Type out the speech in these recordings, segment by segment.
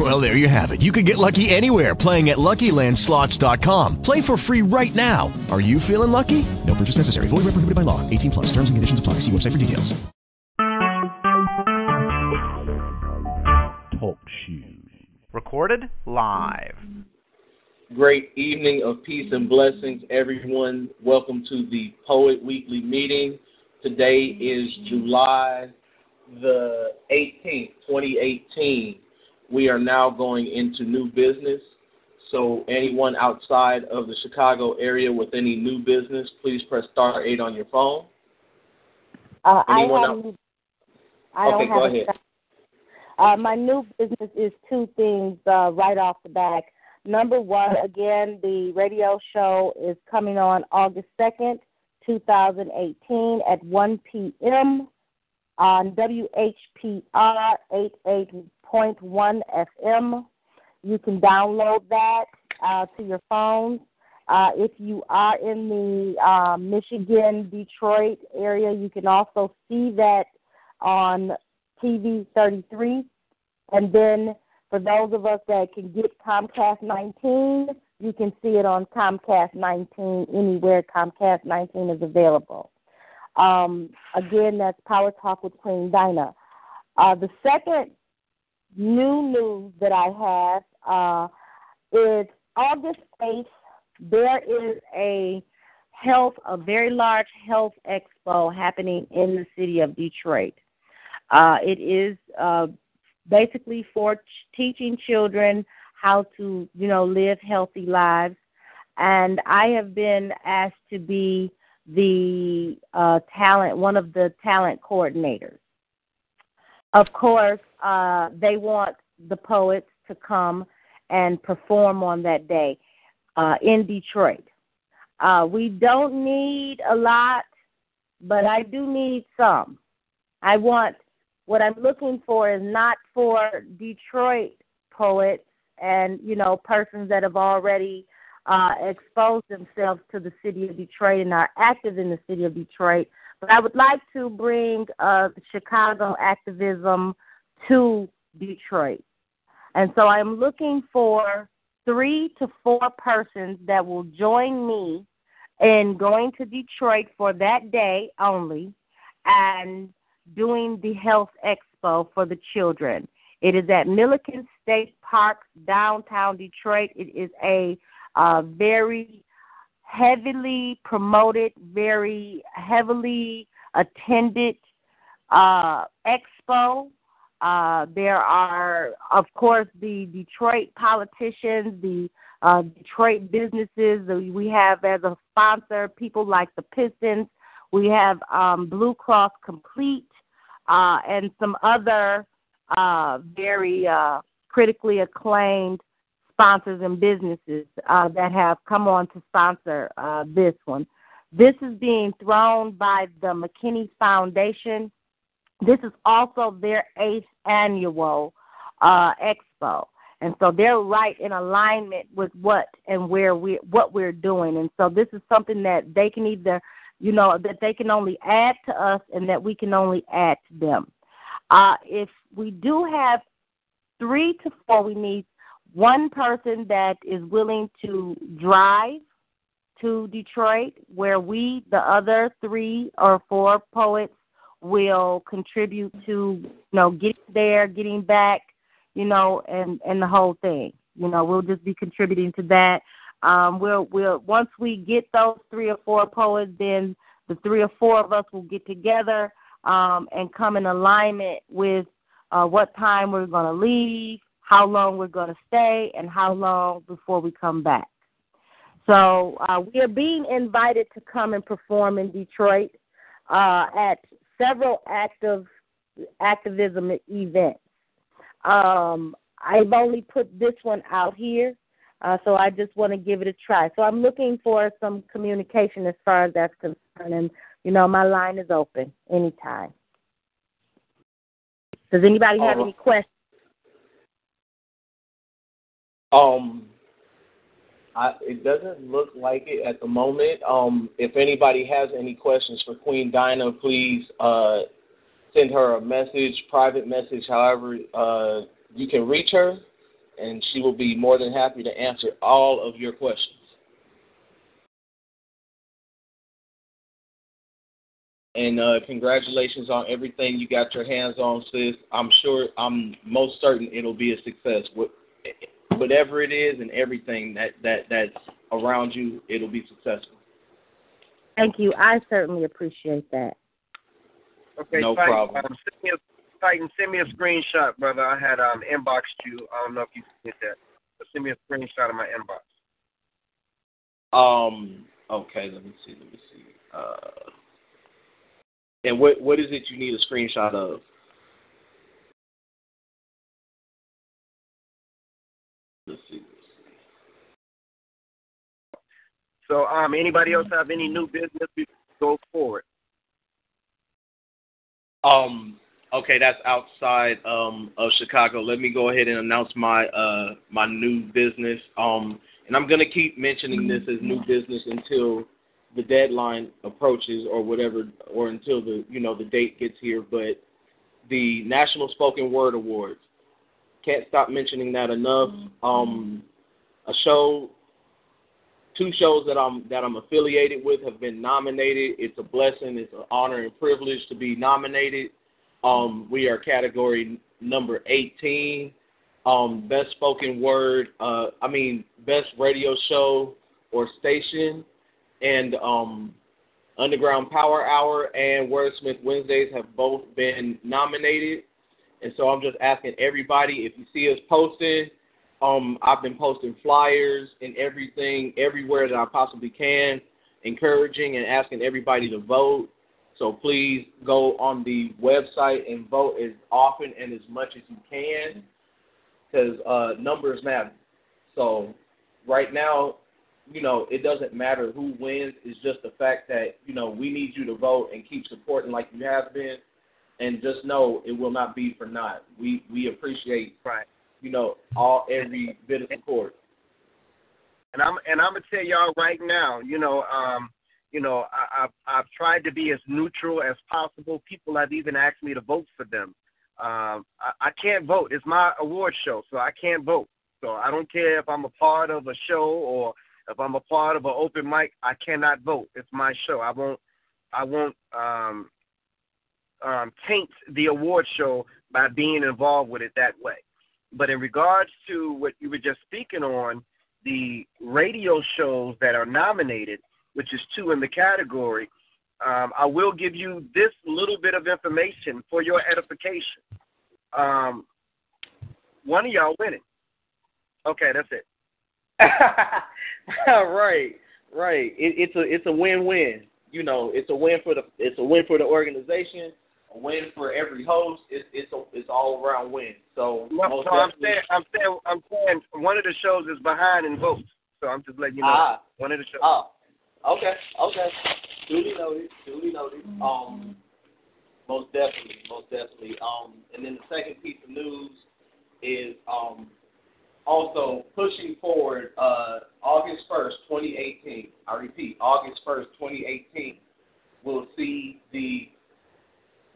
Well, there you have it. You can get lucky anywhere playing at LuckyLandSlots.com. Play for free right now. Are you feeling lucky? No purchase necessary. Void where prohibited by law. 18 plus. Terms and conditions apply. See website for details. Talk shoes. Recorded live. Great evening of peace and blessings, everyone. Welcome to the Poet Weekly meeting. Today is July the 18th, 2018. We are now going into new business. So, anyone outside of the Chicago area with any new business, please press star 8 on your phone. Uh, I Anyone have, else? I Okay, don't go have ahead. Uh, my new business is two things uh, right off the back. Number one, again, the radio show is coming on August 2nd, 2018 at 1 p.m. on WHPR 88.1 FM. You can download that uh, to your phones. Uh, if you are in the uh, Michigan, Detroit area, you can also see that on TV 33. And then for those of us that can get Comcast 19, you can see it on Comcast 19 anywhere Comcast 19 is available. Um, again, that's Power Talk with Queen Dinah. Uh, the second new news that I have uh, is August 8th, there is a health, a very large health expo happening in the city of Detroit. Uh, it is uh, basically for ch- teaching children how to, you know, live healthy lives. And I have been asked to be the uh, talent, one of the talent coordinators. Of course, uh, they want the poets to come and perform on that day uh, in Detroit. Uh, we don't need a lot, but I do need some. I want what I'm looking for is not for Detroit poets and you know persons that have already uh, exposed themselves to the city of Detroit and are active in the city of Detroit. But I would like to bring uh, Chicago activism to Detroit. And so I'm looking for three to four persons that will join me in going to Detroit for that day only and doing the health expo for the children. It is at Milliken State Park, downtown Detroit. It is a uh, very heavily promoted, very heavily attended uh, expo. Uh, there are, of course, the Detroit politicians, the uh, Detroit businesses. We have as a sponsor people like the Pistons. We have um, Blue Cross Complete uh, and some other uh, very uh, critically acclaimed sponsors and businesses uh, that have come on to sponsor uh, this one. This is being thrown by the McKinney Foundation. This is also their eighth annual uh, expo, and so they're right in alignment with what and where we what we're doing. And so this is something that they can either, you know, that they can only add to us, and that we can only add to them. Uh, if we do have three to four, we need one person that is willing to drive to Detroit, where we, the other three or four poets, will contribute to, you know, getting there, getting back, you know, and and the whole thing. You know, we'll just be contributing to that. Um, we'll we'll once we get those three or four poets, then the three or four of us will get together um, and come in alignment with uh, what time we're going to leave, how long we're going to stay, and how long before we come back. So uh, we are being invited to come and perform in Detroit uh, at several active activism events. Um, I've only put this one out here, uh, so I just want to give it a try. So I'm looking for some communication as far as that's concerned, and you know my line is open anytime. Does anybody have any questions? Um, I, it doesn't look like it at the moment. Um, if anybody has any questions for Queen Dinah, please uh, send her a message, private message, however uh, you can reach her, and she will be more than happy to answer all of your questions. And uh, congratulations on everything you got your hands on, sis. I'm sure, I'm most certain it'll be a success. What- Whatever it is and everything that, that that's around you, it'll be successful. Thank you. I certainly appreciate that. Okay, No Titan, problem. Um, send me a, Titan, send me a screenshot, brother. I had um inboxed you. I don't know if you did that. But send me a screenshot of my inbox. Um. Okay. Let me see. Let me see. Uh. And what what is it you need a screenshot of? So, um, anybody else have any new business? We go forward. Um. Okay, that's outside um of Chicago. Let me go ahead and announce my uh my new business. Um, and I'm gonna keep mentioning this as new business until the deadline approaches or whatever, or until the you know the date gets here. But the National Spoken Word Awards. Can't stop mentioning that enough. Um, a show, two shows that I'm that I'm affiliated with have been nominated. It's a blessing. It's an honor and privilege to be nominated. Um, we are category number 18. Um, best spoken word. Uh, I mean, best radio show or station, and um, Underground Power Hour and Wordsmith Wednesdays have both been nominated. And so I'm just asking everybody if you see us posting. Um, I've been posting flyers and everything everywhere that I possibly can, encouraging and asking everybody to vote. So please go on the website and vote as often and as much as you can, because uh, numbers matter. So right now, you know, it doesn't matter who wins. It's just the fact that you know we need you to vote and keep supporting like you have been, and just know it will not be for naught. We we appreciate Right. you know all every bit of support. And I'm and I'm gonna tell y'all right now, you know, um, you know, I, I've I've tried to be as neutral as possible. People have even asked me to vote for them. Um, I, I can't vote. It's my award show, so I can't vote. So I don't care if I'm a part of a show or if I'm a part of an open mic. I cannot vote. It's my show. I won't. I won't um, um, taint the award show by being involved with it that way. But in regards to what you were just speaking on, the radio shows that are nominated, which is two in the category, um, I will give you this little bit of information for your edification. Um, one of y'all winning. Okay, that's it. right, right. It, it's a it's a win win. You know, it's a win for the it's a win for the organization, a win for every host. It's it's a it's all around win. So No, so I'm saying, I'm saying, I'm saying, one of the shows is behind in votes. So I'm just letting you know. Ah. One of the shows. Oh, okay, okay. Duly noted. Duly noted. Um, most definitely, most definitely. Um, and then the second piece of news is um, also pushing forward. Uh, August first, 2018. I repeat, August first, 2018. We'll see the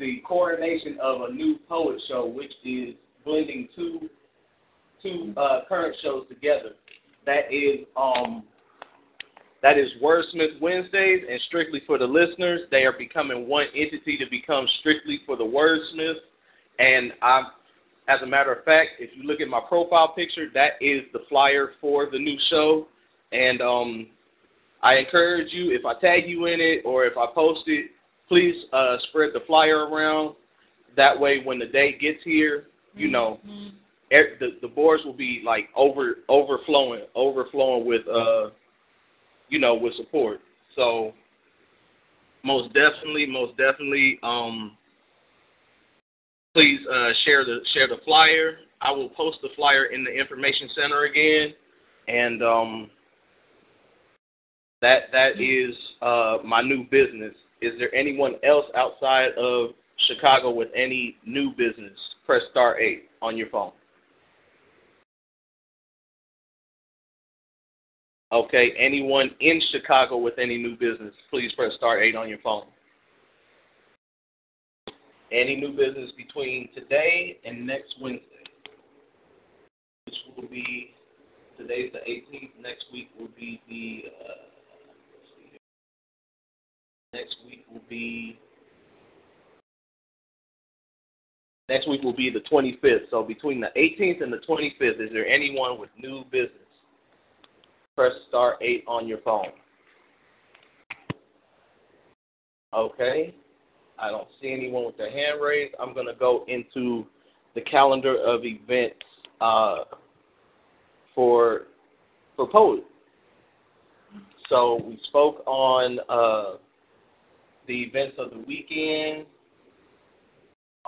the coronation of a new poet show, which is blending two two uh, current shows together. That is um, that is Wordsmith Wednesdays, and strictly for the listeners, they are becoming one entity to become strictly for the Wordsmith. And I, as a matter of fact, if you look at my profile picture, that is the flyer for the new show. And um, I encourage you, if I tag you in it or if I post it, please uh, spread the flyer around. That way, when the day gets here, you know, er- the the boards will be like over overflowing, overflowing with uh, you know, with support. So most definitely, most definitely, um, please uh, share the share the flyer. I will post the flyer in the information center again, and um, that that is uh, my new business. Is there anyone else outside of Chicago with any new business, press star 8 on your phone. Okay, anyone in Chicago with any new business, please press star 8 on your phone. Any new business between today and next Wednesday, which will be today's the 18th. Next week will be the uh, next week will be next week will be the 25th. So between the 18th and the 25th, is there anyone with new business? Press star eight on your phone. Okay. I don't see anyone with their hand raised. I'm going to go into the calendar of events uh, for for Poet. So we spoke on uh, the events of the weekend.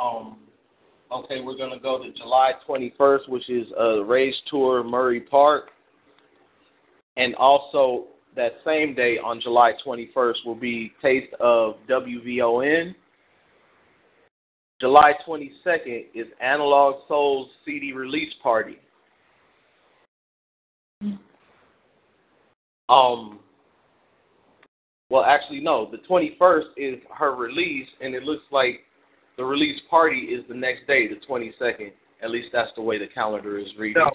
Um, okay, we're going to go to July 21st, which is a race tour Murray Park. And also that same day on July 21st will be Taste of WVON. July 22nd is Analog Souls CD release party. Um, well, actually, no. The 21st is her release, and it looks like the release party is the next day, the 22nd. At least that's the way the calendar is reading. No,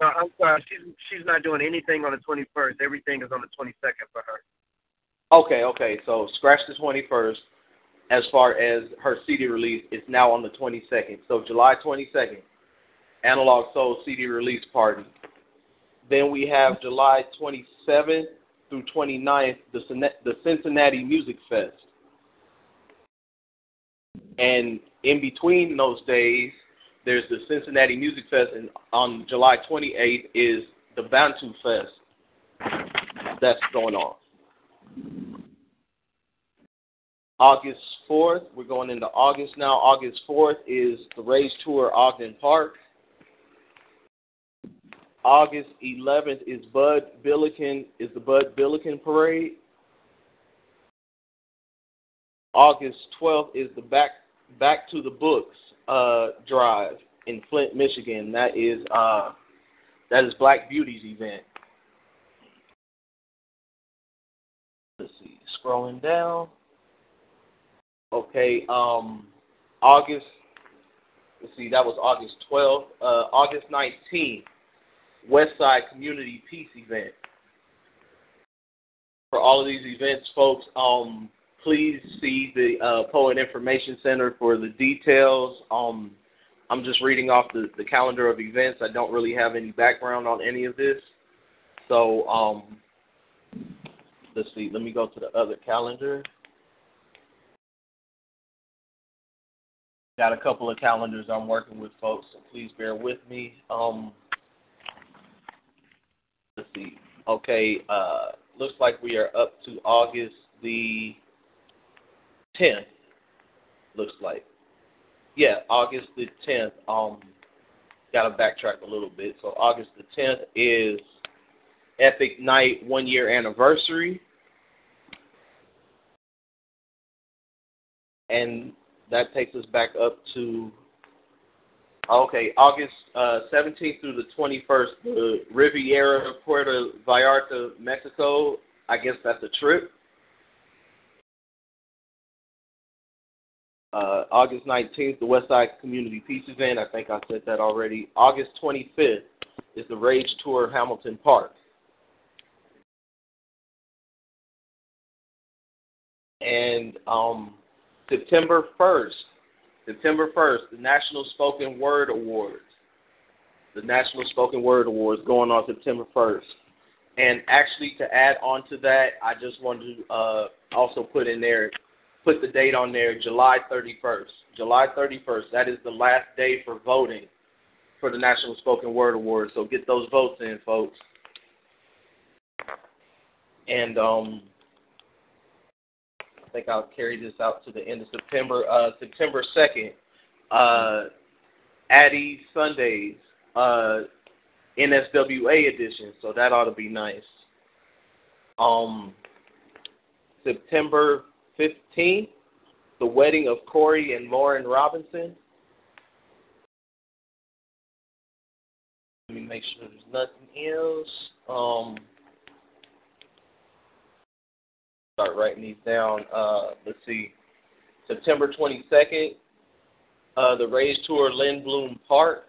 no I'm sorry. She's she's not doing anything on the 21st. Everything is on the 22nd for her. Okay, okay. So scratch the 21st. As far as her CD release, it's now on the 22nd. So July 22nd, Analog Soul CD release party. Then we have July 27th through 29th, the, the Cincinnati Music Fest. And in between those days, there's the Cincinnati Music Fest, and on July 28th is the Bantu Fest that's going on. August 4th, we're going into August now. August 4th is the Race Tour Ogden Park. August 11th is Bud Billiken is the Bud Billiken Parade. August 12th is the Back Back to the Books uh, Drive in Flint, Michigan. That is uh, that is Black Beauty's event. Let's see, scrolling down. Okay, um, August. Let's see, that was August 12th. Uh, August 19th Westside Community Peace event. For all of these events, folks, um, please see the uh, Poet Information Center for the details. Um, I'm just reading off the, the calendar of events. I don't really have any background on any of this. So um, let's see. Let me go to the other calendar. Got a couple of calendars I'm working with, folks, so please bear with me. Um, let's see. Okay, uh, looks like we are up to August the 10th. Looks like. Yeah, August the 10th. Um, got to backtrack a little bit. So August the 10th is Epic Night one year anniversary. And that takes us back up to Okay, August uh, 17th through the 21st, the Riviera Puerto Vallarta, Mexico. I guess that's a trip. Uh, August 19th, the Westside Community Peace event. I think I said that already. August 25th is the Rage Tour of Hamilton Park. And um, September 1st, September 1st, the National Spoken Word Awards. The National Spoken Word Awards going on September 1st. And actually, to add on to that, I just wanted to uh, also put in there, put the date on there, July 31st. July 31st, that is the last day for voting for the National Spoken Word Awards. So get those votes in, folks. And um, think I'll carry this out to the end of September. Uh, September 2nd, uh, Addy Sundays, uh, NSWA edition, so that ought to be nice. Um, September 15th the wedding of Corey and Lauren Robinson. Let me make sure there's nothing else. Um, start writing these down. Uh, let's see. September 22nd, uh, the Raise Tour Lindblom Park.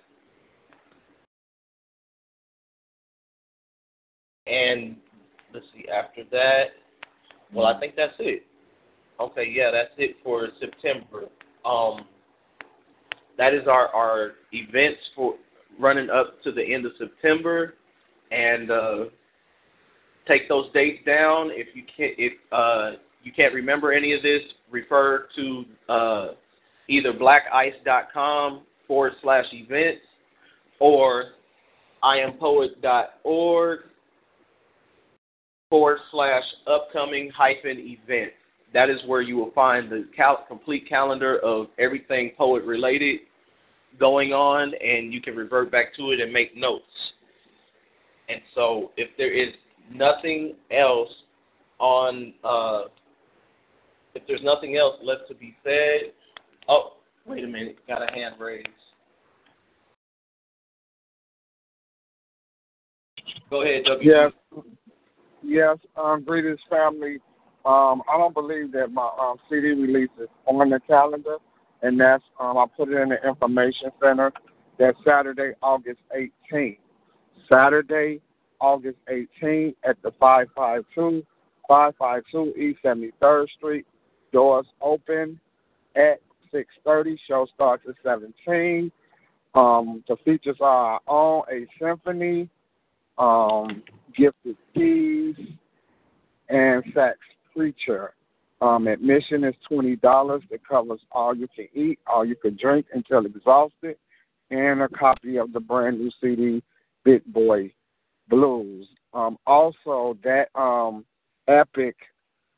And let's see, after that, well, I think that's it. Okay, yeah, that's it for September. Um, that is our, our events for running up to the end of September, and uh, take those dates down. If you can't, if uh, you can't remember any of this, refer to uh, either blackice.com forward slash events or iampoet.org forward slash upcoming hyphen event. That is where you will find the cal- complete calendar of everything poet related going on, and you can revert back to it and make notes. And so, if there is nothing else on, uh, if there's nothing else left to be said, oh, wait a minute, got a hand raised. Go ahead, W. Yes, yes. Um, greetings, family. Um, I don't believe that my um, CD release is on the calendar, and that's um, I put it in the information center. That's Saturday, August 18th. Saturday, August 18th at the 552 552 East 73rd Street. Doors open at 6:30. Show starts at 17. Um, the features are on a symphony, um, gifted keys, and sax preacher. Um, admission is twenty dollars. It covers all you can eat, all you can drink until exhausted, and a copy of the brand new CD, Big Boy Blues. Um, also, that um, epic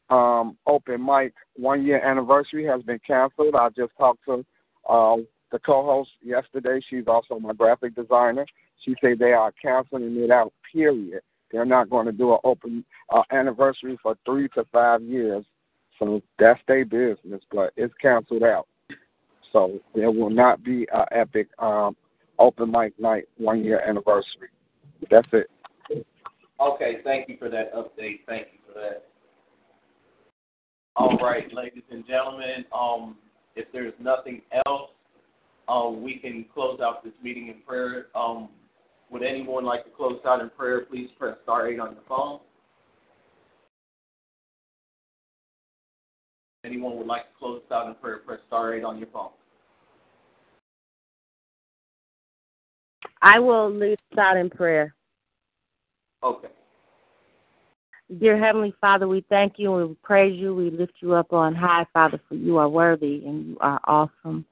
um, open mic one year anniversary has been canceled. I just talked to uh, the co-host yesterday. She's also my graphic designer. She said they are canceling it out. Period. They're not going to do an open uh, anniversary for three to five years. So that's their business, but it's canceled out. So there will not be an epic um, open mic night one year anniversary. That's it. Okay, thank you for that update. Thank you for that. All right, ladies and gentlemen, um, if there's nothing else, uh, we can close out this meeting in prayer. Um, would anyone like to close out in prayer? Please press star eight on your phone. Anyone would like to close out in prayer? Press star eight on your phone. I will us out in prayer. Okay. Dear Heavenly Father, we thank you and we praise you. We lift you up on high, Father, for you are worthy and you are awesome.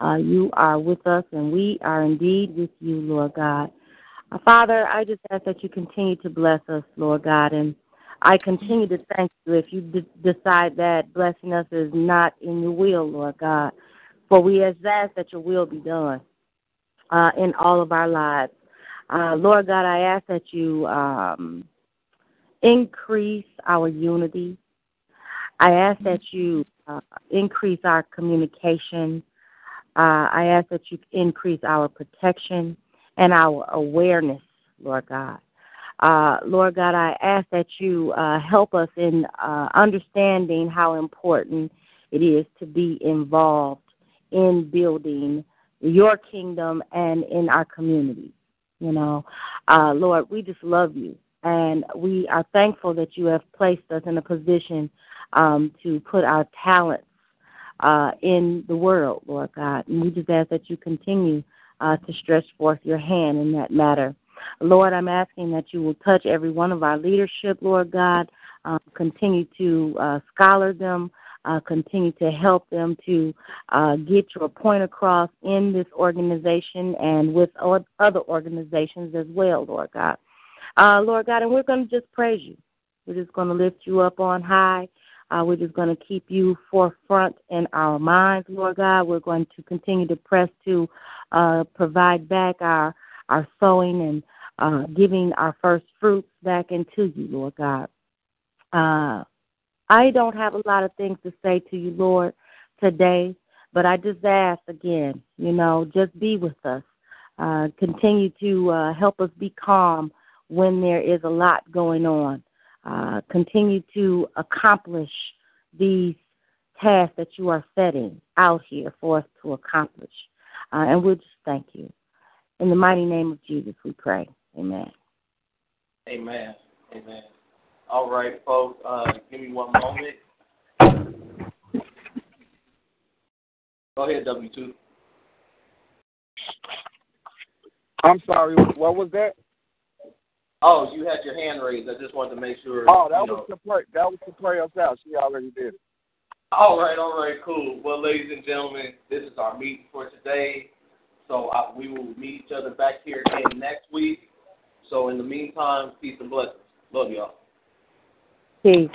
Uh, you are with us and we are indeed with you, Lord God. Uh, Father, I just ask that you continue to bless us, Lord God, and I continue to thank you if you d- decide that blessing us is not in your will, Lord God. For we ask that your will be done uh, in all of our lives. Uh, Lord God, I ask that you um, increase our unity. I ask that you uh, increase our communication. Uh, I ask that you increase our protection and our awareness, Lord God. Uh, Lord God, I ask that you uh, help us in uh, understanding how important it is to be involved in building your kingdom and in our community. You know, uh, Lord, we just love you, and we are thankful that you have placed us in a position um, to put our talents uh, in the world, Lord God. And we just ask that you continue uh, to stretch forth your hand in that matter. Lord, I'm asking that you will touch every one of our leadership, Lord God. Uh, continue to uh, scholar them, uh, continue to help them to uh, get your point across in this organization and with other organizations as well, Lord God. Uh, Lord God, and we're going to just praise you. We're just going to lift you up on high. Uh, we're just going to keep you forefront in our minds, Lord God. We're going to continue to press to uh, provide back our our sowing and uh, giving our first fruits back into you, Lord God. Uh, I don't have a lot of things to say to you, Lord, today. But I just ask again, you know, just be with us. Uh, continue to uh, help us be calm when there is a lot going on. Uh, continue to accomplish these tasks that you are setting out here for us to accomplish. Uh, and we'll just thank you. In the mighty name of Jesus, we pray. Amen. Amen. Amen. All right, folks. Uh, give me one moment. Go ahead, W two. I'm sorry. What was that? Oh, you had your hand raised. I just wanted to make sure. Oh, that was know. to pray. That was to pray us out. She already did. it. All right, all right, cool. Well, ladies and gentlemen, this is our meeting for today. So uh, we will meet each other back here again next week. So in the meantime, peace and blessings. Love y'all. Peace.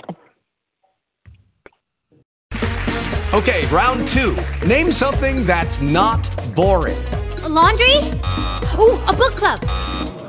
Okay, round two. Name something that's not boring. A laundry? Ooh, a book club.